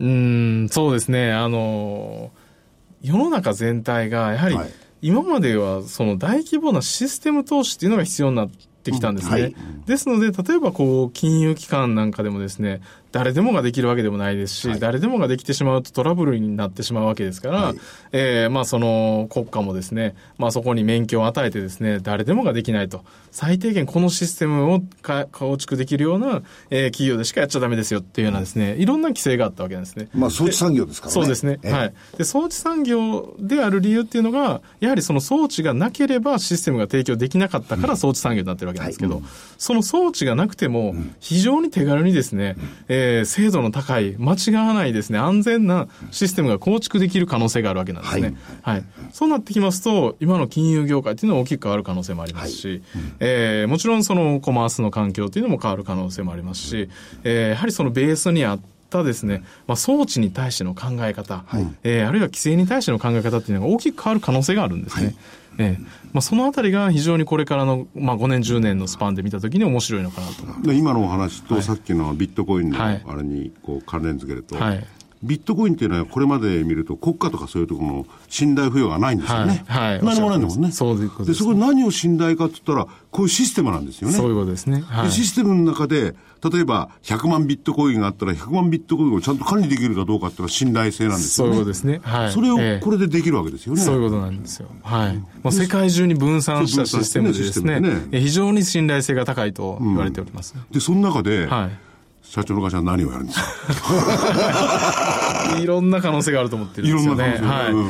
うーん、そうですね。あの、世の中全体が、やはりはい、今までは、その大規模なシステム投資っていうのが必要になってきたんですね。うんはい。ですので、例えば、こう、金融機関なんかでもですね、誰でもができるわけでもないですし、誰でもができてしまうとトラブルになってしまうわけですから、はいえーまあ、その国家もですね、まあ、そこに免許を与えてですね、誰でもができないと。最低限このシステムをか構築できるような、えー企業でしかやっちゃダメですよっていうようなですね、いろんな規制があったわけなんですね。まあ、装置産業ですからね。そうですね。ええはい。で、装置産業である理由っていうのが、やはりその装置がなければシステムが提供できなかったから装置産業になってるわけなんですけど、その装置がなくても、非常に手軽にですね、ええー精度の高い、間違わないですね、安全なシステムが構築できる可能性があるわけなんですね。はい。そうなってきますと、今の金融業界っていうのは大きく変わる可能性もありますし、えーもちろんそのコマースの環境っていうのも変わる可能性もありますし、えーやはりそのベースにあったですね、まあ、装置に対しての考え方、えーあるいは規制に対しての考え方っていうのが大きく変わる可能性があるんですね。ええまあ、そのあたりが非常にこれからの、まあ、5年、10年のスパンで見たときに面白いのかなと。で今のお話とさっきのビットコインのはい。あれにこう関連付けると、はいビットコインっていうのはこれまで見ると国家とかそういうところの信頼付与がないんですよね。はいはい何もないんだもんね。そういうことで、ですそこで何を信頼かって言ったら、こういうシステムなんですよね。そういうことですね。はいでシステムの中で、例えば100万ビットコインがあったら、100万ビットコインをちゃんと管理できるかどうかっていうのは信頼性なんですよね。そういうことですね。はい。それをええこれでできるわけですよね。そういうことなんですよ。はい。まあ、世界中に分散したシステムでですねね非常に信頼性が高いと言われております。で、その中で、は社長の会社は何をやるんですか？い。*laughs* いろんな可能性があると思ってるんですよね。いろんな可能性はい。うんうん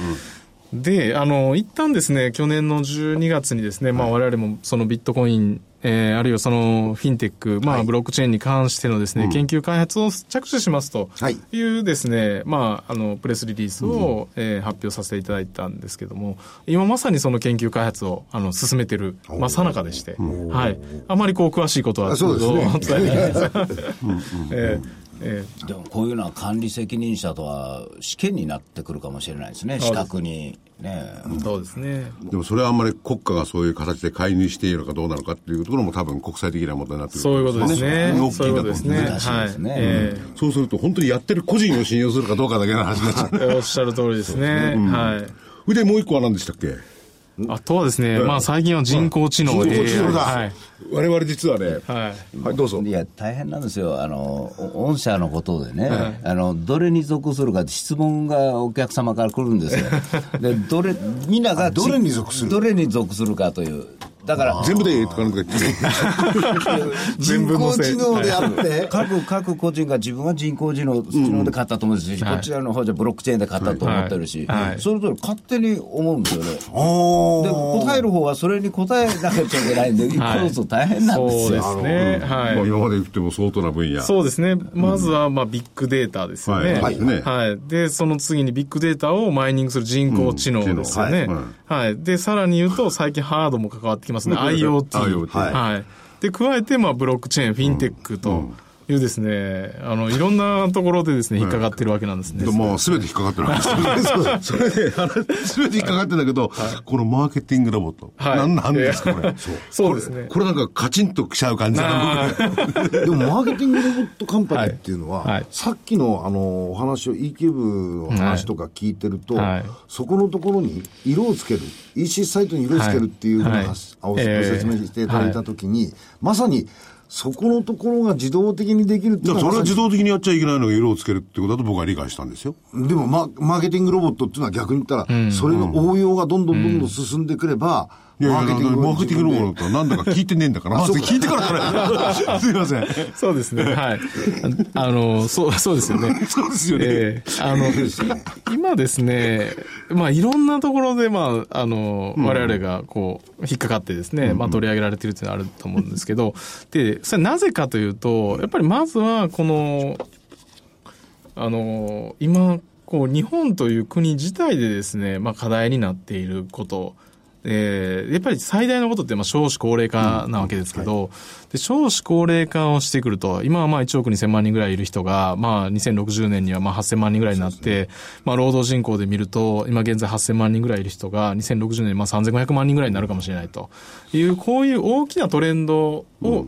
で、あの、一旦ですね、去年の12月にですね、まあ我々もそのビットコイン、えーあるいはそのフィンテック、まあブロックチェーンに関してのですね、研究開発を着手しますとはいいうですね、まああの、プレスリリースを、えー発表させていただいたんですけども、今まさにその研究開発をあの進めてる、まあさなかでして、はい。あまりこう詳しいことは、あそうですね。えないです。が *laughs* *laughs* えでもこういうのは管理責任者とは試験になってくるかもしれないですね、資格に。ねそうですね。でもそれはあんまり国家がそういう形で介入しているのかどうなのかっていうところも多分国際的な問題になってくるそういうことですね。大きそういことですね。難しいですねそうすると本当にやってる個人を信用するかどうかだけの話になっちゃう。*laughs* おっしゃる通りですね。はい。で、もう一個は何でしたっけ？あとはですね、まあ最近は人工知能で、人工知能だはい。我々実はね、はい。はい、どうぞ。いや、大変なんですよ。あの、お御社のことでね、あの、どれに属するかって質問がお客様から来るんですよ。*laughs* で、どれ、みんなが、どれに属する？どれに属するかという。だから、全部でとかなんか言って *laughs* 人工知能であって、各、各個人が自分は人工知能知能で買ったと思うんですし、はいこちらの方じゃブロックチェーンで買ったと思ってるし、はいはいそれぞれ勝手に思うんですよね。おで、答える方はそれに答えなきゃいけないんで、一個ずつ大変なんですよ。そうですね。まあはい。今まで言っても相当な分野。そうですね。まずは、まあ、ビッグデータですよね。はいはいはい。で、その次にビッグデータをマイニングする人工知能ですよね。はい。で、さらに言うと、最近ハードも関わってきますね。IoT。はい。で、加えて、まあ、ブロックチェーン、フィンテックというですね、あの、いろんなところでですね、引っかかってるわけなんですね。でもう全て引っかかってるわけですよね。それで、全て引っかかってるんだけど、このマーケティングロボット。はい。なんなんですか、これ。そう。ですね。これなんかカチンときちゃう感じ。だな、僕でもマーケティングロボットカンパニーっていうのは、さっきのあのお話を EQ 部の話とか聞いてると、はい。そこのところに色をつける EC サイトに色をつけるっていうふうな、説明していただいたときに、まさにそこのところが自動的にできるってそれはうのはまさ自動的にやっちゃいけないのが色をつけるってことだと僕は理解したんですよ。にでもママーケティングロボットっていうのは逆に言ったら、それの応用がどんどんどんどん進んでくれば、いやいや、マーケティングロボッットはなんだか聞いてねえんだから、まず聞いてか *laughs* らから。すいません。そうですね。*laughs* はい。あの、そう、そうですよね。*laughs* そうですよねええあの、今ですね、まあ、いろんなところで、まあ、あの、我々が、こう、引っかかってですね、まあ、取り上げられてるっていうのはあると思うんですけど、で、それなぜかというと、やっぱりまずは、この、あの、今、こう、日本という国自体でですね、まあ、課題になっていること、えーやっぱり最大のことってまあ少子高齢化なわけですけど、で少子高齢化をしてくると、今はまあ1億2000万人ぐらいいる人が、まあ2060年にはまあ8000万人ぐらいになって、まあ労働人口で見ると、今現在8000万人ぐらいいる人が、2060年にまあ3500万人ぐらいになるかもしれないと。いう、こういう大きなトレンドを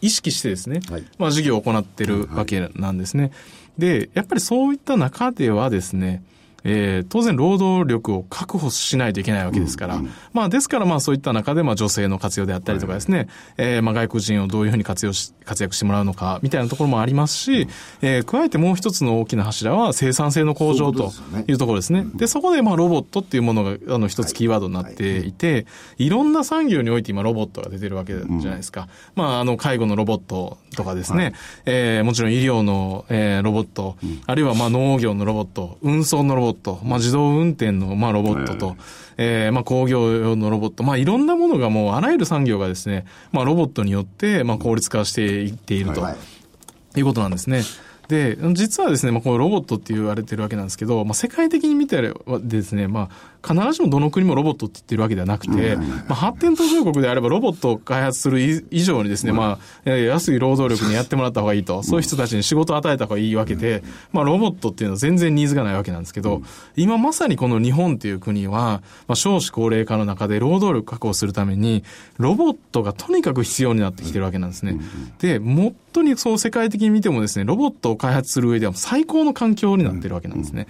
意識してですね、まあ事業を行っているわけなんですね。で、やっぱりそういった中ではですね、えー当然労働力を確保しないといけないわけですから、まあですからまあそういった中でまあ女性の活用であったりとかですね、えーまあ外国人をどういうふうに活用し、活躍してもらうのかみたいなところもありますし、えー加えてもう一つの大きな柱は生産性の向上というところですね。で、そこでまあロボットっていうものがあの一つキーワードになっていて、いろんな産業において今ロボットが出てるわけじゃないですか。まああの介護のロボットとかですね、えーもちろん医療の、えーロボット、あるいはまあ農業のロボット、運送のロボット、まあ自動運転のまあロボットと、えーまあ工業用のロボット、まあいろんなものがもうあらゆる産業がですね、まあロボットによってまあ効率化していっていると。はいい。うことなんですね。で、実はですね、まあ、このロボットって言われてるわけなんですけど、まあ、世界的に見てはですね、まあ、必ずしもどの国もロボットって言ってるわけではなくて、まあ、発展途上国であればロボットを開発する以上にですね、まあ、安い労働力にやってもらった方がいいと、そういう人たちに仕事を与えた方がいいわけで、まあ、ロボットっていうのは全然ニーズがないわけなんですけど、今まさにこの日本っていう国は、まあ、少子高齢化の中で労働力確保するために、ロボットがとにかく必要になってきてるわけなんですね。で、本当にそう世界的に見てもですね、ロボットを開発する上では最高の環境になってるわけなんですね。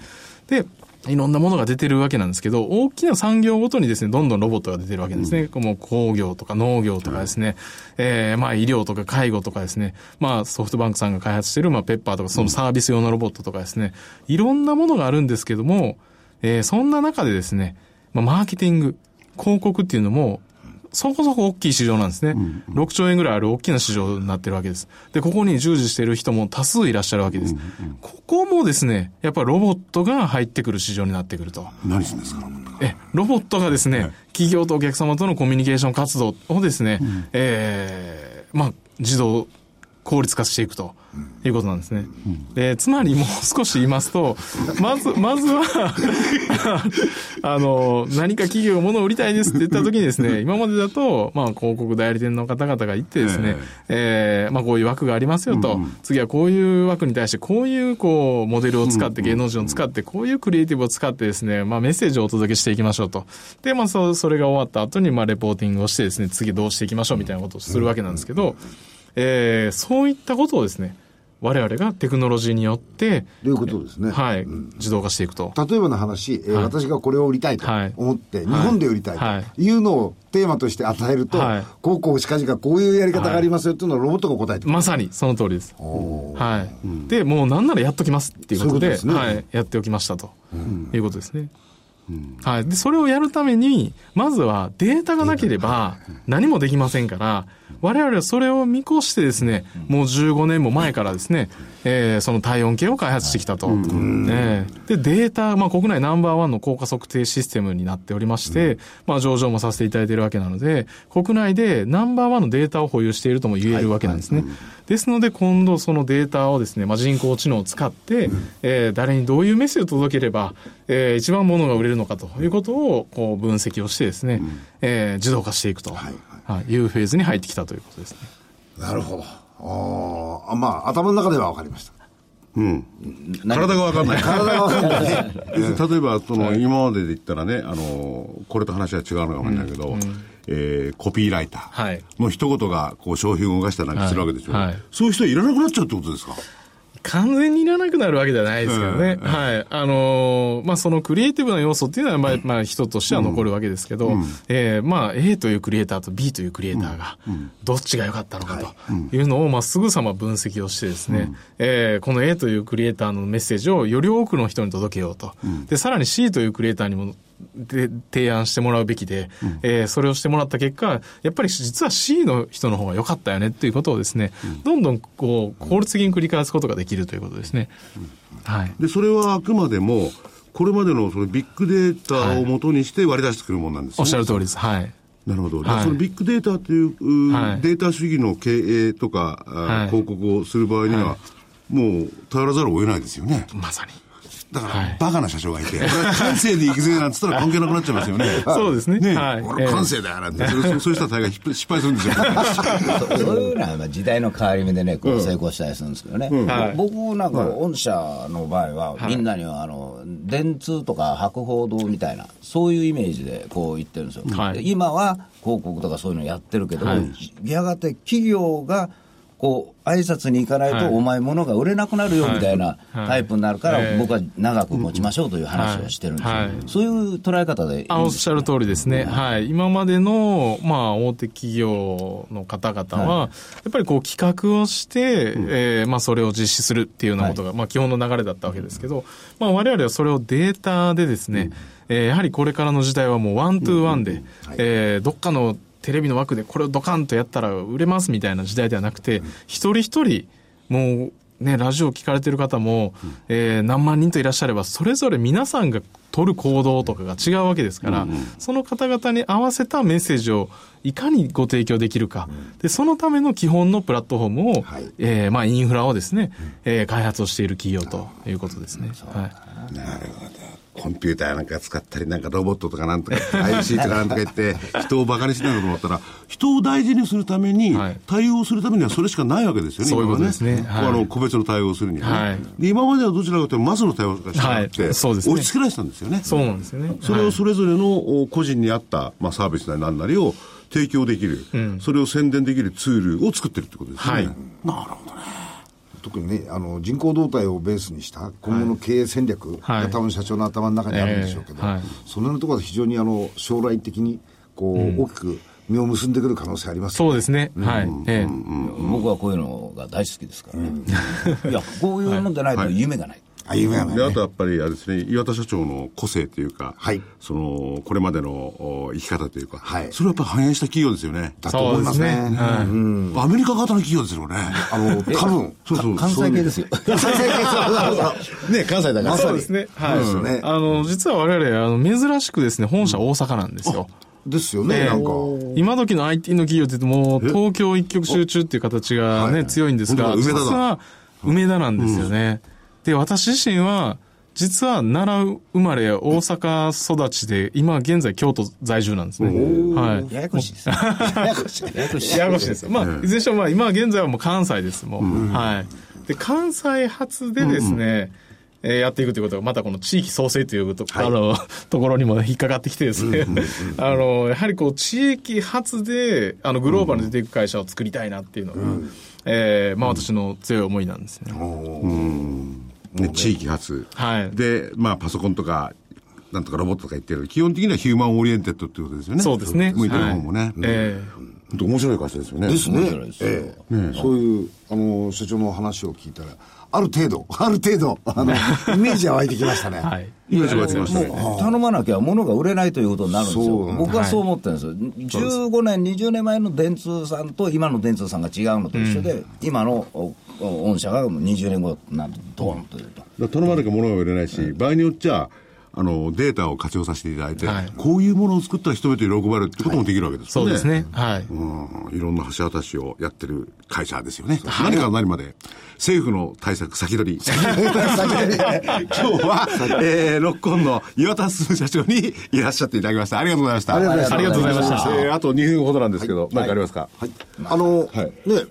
で、いろんなものが出てるわけなんですけど、大きな産業ごとにですね、どんどんロボットが出てるわけですね。うん、もう工業とか農業とかですね、えー、まあ医療とか介護とかですね、まあソフトバンクさんが開発してる、まあペッパーとかそのサービス用のロボットとかですね、いろんなものがあるんですけども、えー、そんな中でですね、まあマーケティング、広告っていうのも、そこそこ大きい市場なんですね。うんうん、6兆円ぐらいある大きな市場になってるわけです。で、ここに従事している人も多数いらっしゃるわけです。うんうん、ここもですね、やっぱりロボットが入ってくる市場になってくると。何するんですか、ロボットえ、ロボットがですね、はい、企業とお客様とのコミュニケーション活動をですね、うん、ええー、まあ、自動効率化していくということなんですね。で、つまりもう少し言いますと、まず、まずは *laughs* あの、何か企業が物を売りたいですって言った時にですね、今までだと、まあ、広告代理店の方々が言ってですね、えー、まあ、こういう枠がありますよと、次はこういう枠に対して、こういう、こう、モデルを使って、芸能人を使って、こういうクリエイティブを使ってですね、まあ、メッセージをお届けしていきましょうと。で、まあ、そそれが終わった後に、まあ、レポーティングをしてですね、次どうしていきましょうみたいなことをするわけなんですけど、えー、そういったことをですね、我々がテクノロジーによって、ということですね。はい、うん、自動化していくと。例えばの話、えー、はい、私がこれを売りたいと思って、はい、日本で売りたいとい。うのをテーマとして与えると、はい、こうこうしかじかこういうやり方がありますよっていうのをロボットが答えてまさにその通りです。はい。うん、で、もうなんならやっときますっていうことで、ううでね、はい、やっておきましたと、うん、いうことですね。はい。で、それをやるために、まずはデータがなければ何もできませんから、我々はそれを見越してですね、もう15年も前からですね、えー、その体温計を開発してきたと。ね、で、データ、まあ国内ナンバーワンの効果測定システムになっておりまして、まあ上場もさせていただいているわけなので、国内でナンバーワンのデータを保有しているとも言えるわけなんですね。ですので今度そのデータをですね、まあ人工知能を使って、えー、誰にどういうメッセージを届ければ、えー、一番物が売れるのかということをこう分析をしてですね、えー、自動化していくと。はいはい、いうフェーズに入ってきたということですね。なるほど。あまあ、頭の中では分かりました。うん。体が分かんない。体が分かんない。*laughs* 例えば、その、今までで言ったらね、あの、これと話は違うのかもしれないけど、うん、えー、コピーライターの一言が、こう、商品を動かしたりするわけでしょ。はいはい、そういう人はいらなくなっちゃうってことですか？完全にいらなくなるわけではないですけどね。はい。あのー、まあ、そのクリエイティブな要素っていうのは、まあ、まあ、人としては残るわけですけど、うん、えー、まあ、A というクリエイターと B というクリエイターが、どっちが良かったのかとい。うのを、まあ、すぐさま分析をしてですね、うん、えー、この A というクリエイターのメッセージをより多くの人に届けようと。で、さらに C というクリエイターにもで提案してもらうべきで、うん、えー、それをしてもらった結果、やっぱり実は C の人の方が良かったよねっていうことをですね、うん、どんどんこう効率的に繰り返すことができるということですね。うん、はい。で、それはあくまでも、これまでのそのビッグデータをもとにして割り出してくるものなんですね、はい、おっしゃる通りです。はい。なるほど。はい、そのビッグデータという、はい、データ主義の経営とか、はい、広告をする場合には、もう頼らざるを得ないですよね。まさに。だから、バカな社長がいて、感性で行くぜなんつったら関係なくなっちゃいますよね。*laughs* そうですね。ね、はい、俺感性だよなんて、そういう人は大概失敗するんですよ。*laughs* そういうのは時代の変わり目でね、こう成功したりするんですけどね。僕なんか、御社の場合は、みんなには、あの、電通とか博報堂みたいな、そういうイメージでこう言ってるんですよ。今は広告とかそういうのやってるけど、やがて企業が、こう挨拶に行かないと、お前、物が売れなくなるよみたいなタイプになるから、僕は長く持ちましょうという話をしてるんですよ、そういう捉え方であおっしゃる通りですね、はい、今までの、まあ、大手企業の方々は、やっぱりこう企画をして、えまあ、それを実施するっていうようなことが、まあ、基本の流れだったわけですけど、まあ、我々はそれをデータでですね、えやはりこれからの時代はもうワントゥーワンで、えどっかのテレビの枠でこれをドカンとやったら売れますみたいな時代ではなくて、一人一人、もうね、ラジオを聞かれてる方も、うん、えー、何万人といらっしゃれば、それぞれ皆さんが取る行動とかが違うわけですから、うんうん、その方々に合わせたメッセージをいかにご提供できるか、うん、でそのための基本のプラットフォームを、はい、えー、まあ、インフラをですね、うん、えー、開発をしている企業ということですね。はい、なるほど。コンピューターなんか使ったり、なんかロボットとかなんとか、*laughs* IC とかなんとか言って、人を馬鹿にしないかと思ったら、人を大事にするために、対応するためにはそれしかないわけですよね、そういうことですね。あの個別の対応をするには、ねはい、で。今まではどちらかというと、マスの対応しかしなくて、はい、そうですね、押し付けられてたんですよね。そうなんですよね。それをそれぞれの個人に合った、まあ、サービスなりなんなりを提供できる、うん、それを宣伝できるツールを作ってるってことですね。はい、なるほどね。特にね、あの人口動態をベースにした今後の経営戦略が、多分社長の頭の中にあるんでしょうけど、はい、そのようなところは非常にあの将来的にこう、うん、大きく実を結んでくる可能性あります、ね、そうですね、はい、え僕はこういうのが大好きですからね、いや、こういうのでないと夢がない。あ夢はね、であとやっぱりあれですね岩田社長の個性というか、はい、そのこれまでの生き方というか、はい、それをやっぱり反映した企業ですよね。だと思いますね、ね。はい、うん、アメリカ型の企業ですよね。あの多分そうそう関西系ですよ。関西系ね関西だから。そうですね。はい、あの実は我々あの珍しくですね本社大阪なんですよ、ですよね、なんか。今時の IT の企業って言うと、もう東京一極集中っていう形がね、強いんですが、実は梅田なんですよね。うんで、私自身は、実は奈良生まれ、大阪育ちで、今現在京都在住なんですね。はい。ややこしいです。ややこしい。ややこしい。ややこしいです。まあ、いずれにしても、まあ、今現在はもう関西です、もう。はい。で、関西発でですね、えー、やっていくということは、またこの地域創生というと,、はい、あの *laughs* ところにも引っかかってきてですね、*laughs* あの、やはりこう、地域発で、あの、グローバルに出ていく会社を作りたいなっていうのが、うん、えー、まあ私の強い思いなんですね。うんね、地域発、はい、で、まあ、パソコンとか、なんとかロボットとか言ってる基本的には human oriented っていうことですよね。そうですね。向いてる方もね。はい、ええー、面白い会社ですよね。ですね。ええー、ね、そういう、あの、社長の話を聞いたら、ある程度、*laughs* ある程度、あの、イメージは湧いてきましたね。はい。イメージ湧いてきましたね。頼まなきゃ物が売れないということになるんですよ。僕はそう思ってるんですよ。15年、20年前の電通さんと今の電通さんが違うのと一緒で、今の御社が20年後なんとドーンというと。頼まなきゃ物が売れないし、場合によっちゃ、あのデータを活用させていただいて、はい、こういうものを作ったら人々に喜ばれるってこともできるわけですね、はい、そうですね。はい。うん。いろんな橋渡しをやってる会社ですよね。はい、何から何まで。政府の対策先取り。*laughs* 今日は、えー、ロックオンの岩田進社長にいらっしゃっていただきました。ありがとうございました。ありがとうございました。えー、あと2分ほどなんですけど、何かありますか？はい。あの、はい、ね、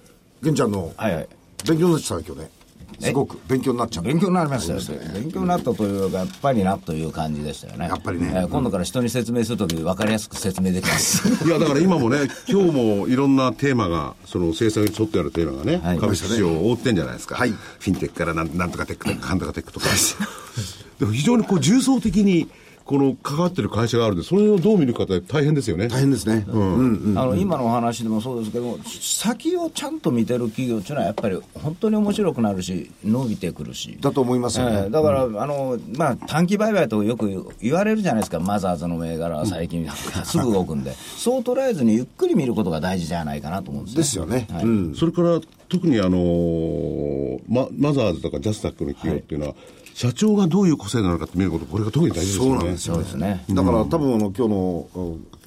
玄ちゃんの、はいはい。勉強になってた今日ね。すごく勉強になっちゃう勉強になりましたよ、勉強になったというか、やっぱりなという感じでしたよね。やっぱりね。えー、今度から人に説明するとき、分かりやすく説明できます。いや、だから今もね、今日もいろんなテーマが、その政策に沿ってあるテーマがね、はい、株式市場を覆ってんじゃないですか。はい、フィンテックからなんなんとかテックとか、かんとかテックとか。*laughs* でも非常にこう重層的に、この関わってる会社があるんで、それをどう見るかって大変ですよね。大変ですね。うん。あの、今のお話でもそうですけど、先をちゃんと見てる企業っていうのは、やっぱり本当に面白くなるし、伸びてくるし。だと思いますよね。えー、だから、うん、あの、まあ、短期売買とよく言われるじゃないですか、マザーズの銘柄は最近、すぐ動くんで。そう捉えずにゆっくり見ることが大事じゃないかなと思うんです、ね、ですよね。はい、うん。それから、特にあのー、ママザーズとかジャスタックの企業っていうのは、はい社長がどういう個性なのかって見ること、これが特に大事ですよね。そうなんですよ。ね。だから、多分あの、今日の、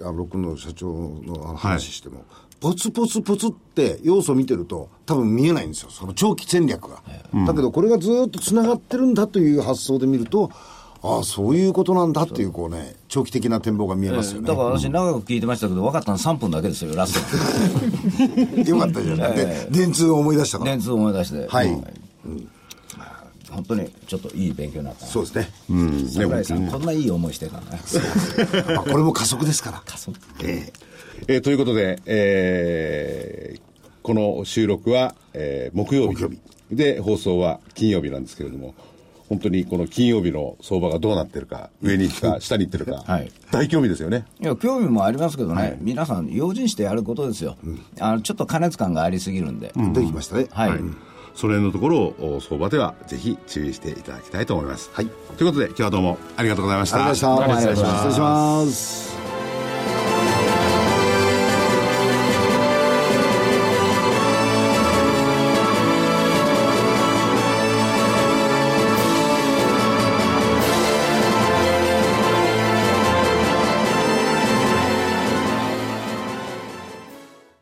あの、6の社長の話しても、はいポツポツポツって要素を見てると多分見えないんですよ。その長期戦略が。うん、だけどこれがずっと繋がってるんだという発想で見ると、ああ、そういうことなんだっていう、こうね、長期的な展望が見えますよね。だから私、長く聞いてましたけど、分かったの3分だけですよ、ラスト *laughs* よかったじゃない。で、電通を思い出したから。電通を思い出して。はい。うん本当にちょっといい勉強になったそうですね。うん。桜井さん、こんないい思いしてたね。これも加速ですから。加速。えー、えー、ということで、えー、この収録は、えー、木曜日。木曜日。で、放送は金曜日なんですけれども、本当にこの金曜日の相場がどうなってるか、上に行くか、*laughs* 下に行ってるか、はい、大興味ですよね。いや、興味もありますけどね、はい、皆さん、用心してやることですよ。うん、あのちょっと加熱感がありすぎるんで。うん、できましたね。はい、はいその辺のところを相場ではぜひ注意していただきたいと思います。はい。ということで今日はどうもありがとうございました。ありがとうございました。失礼します。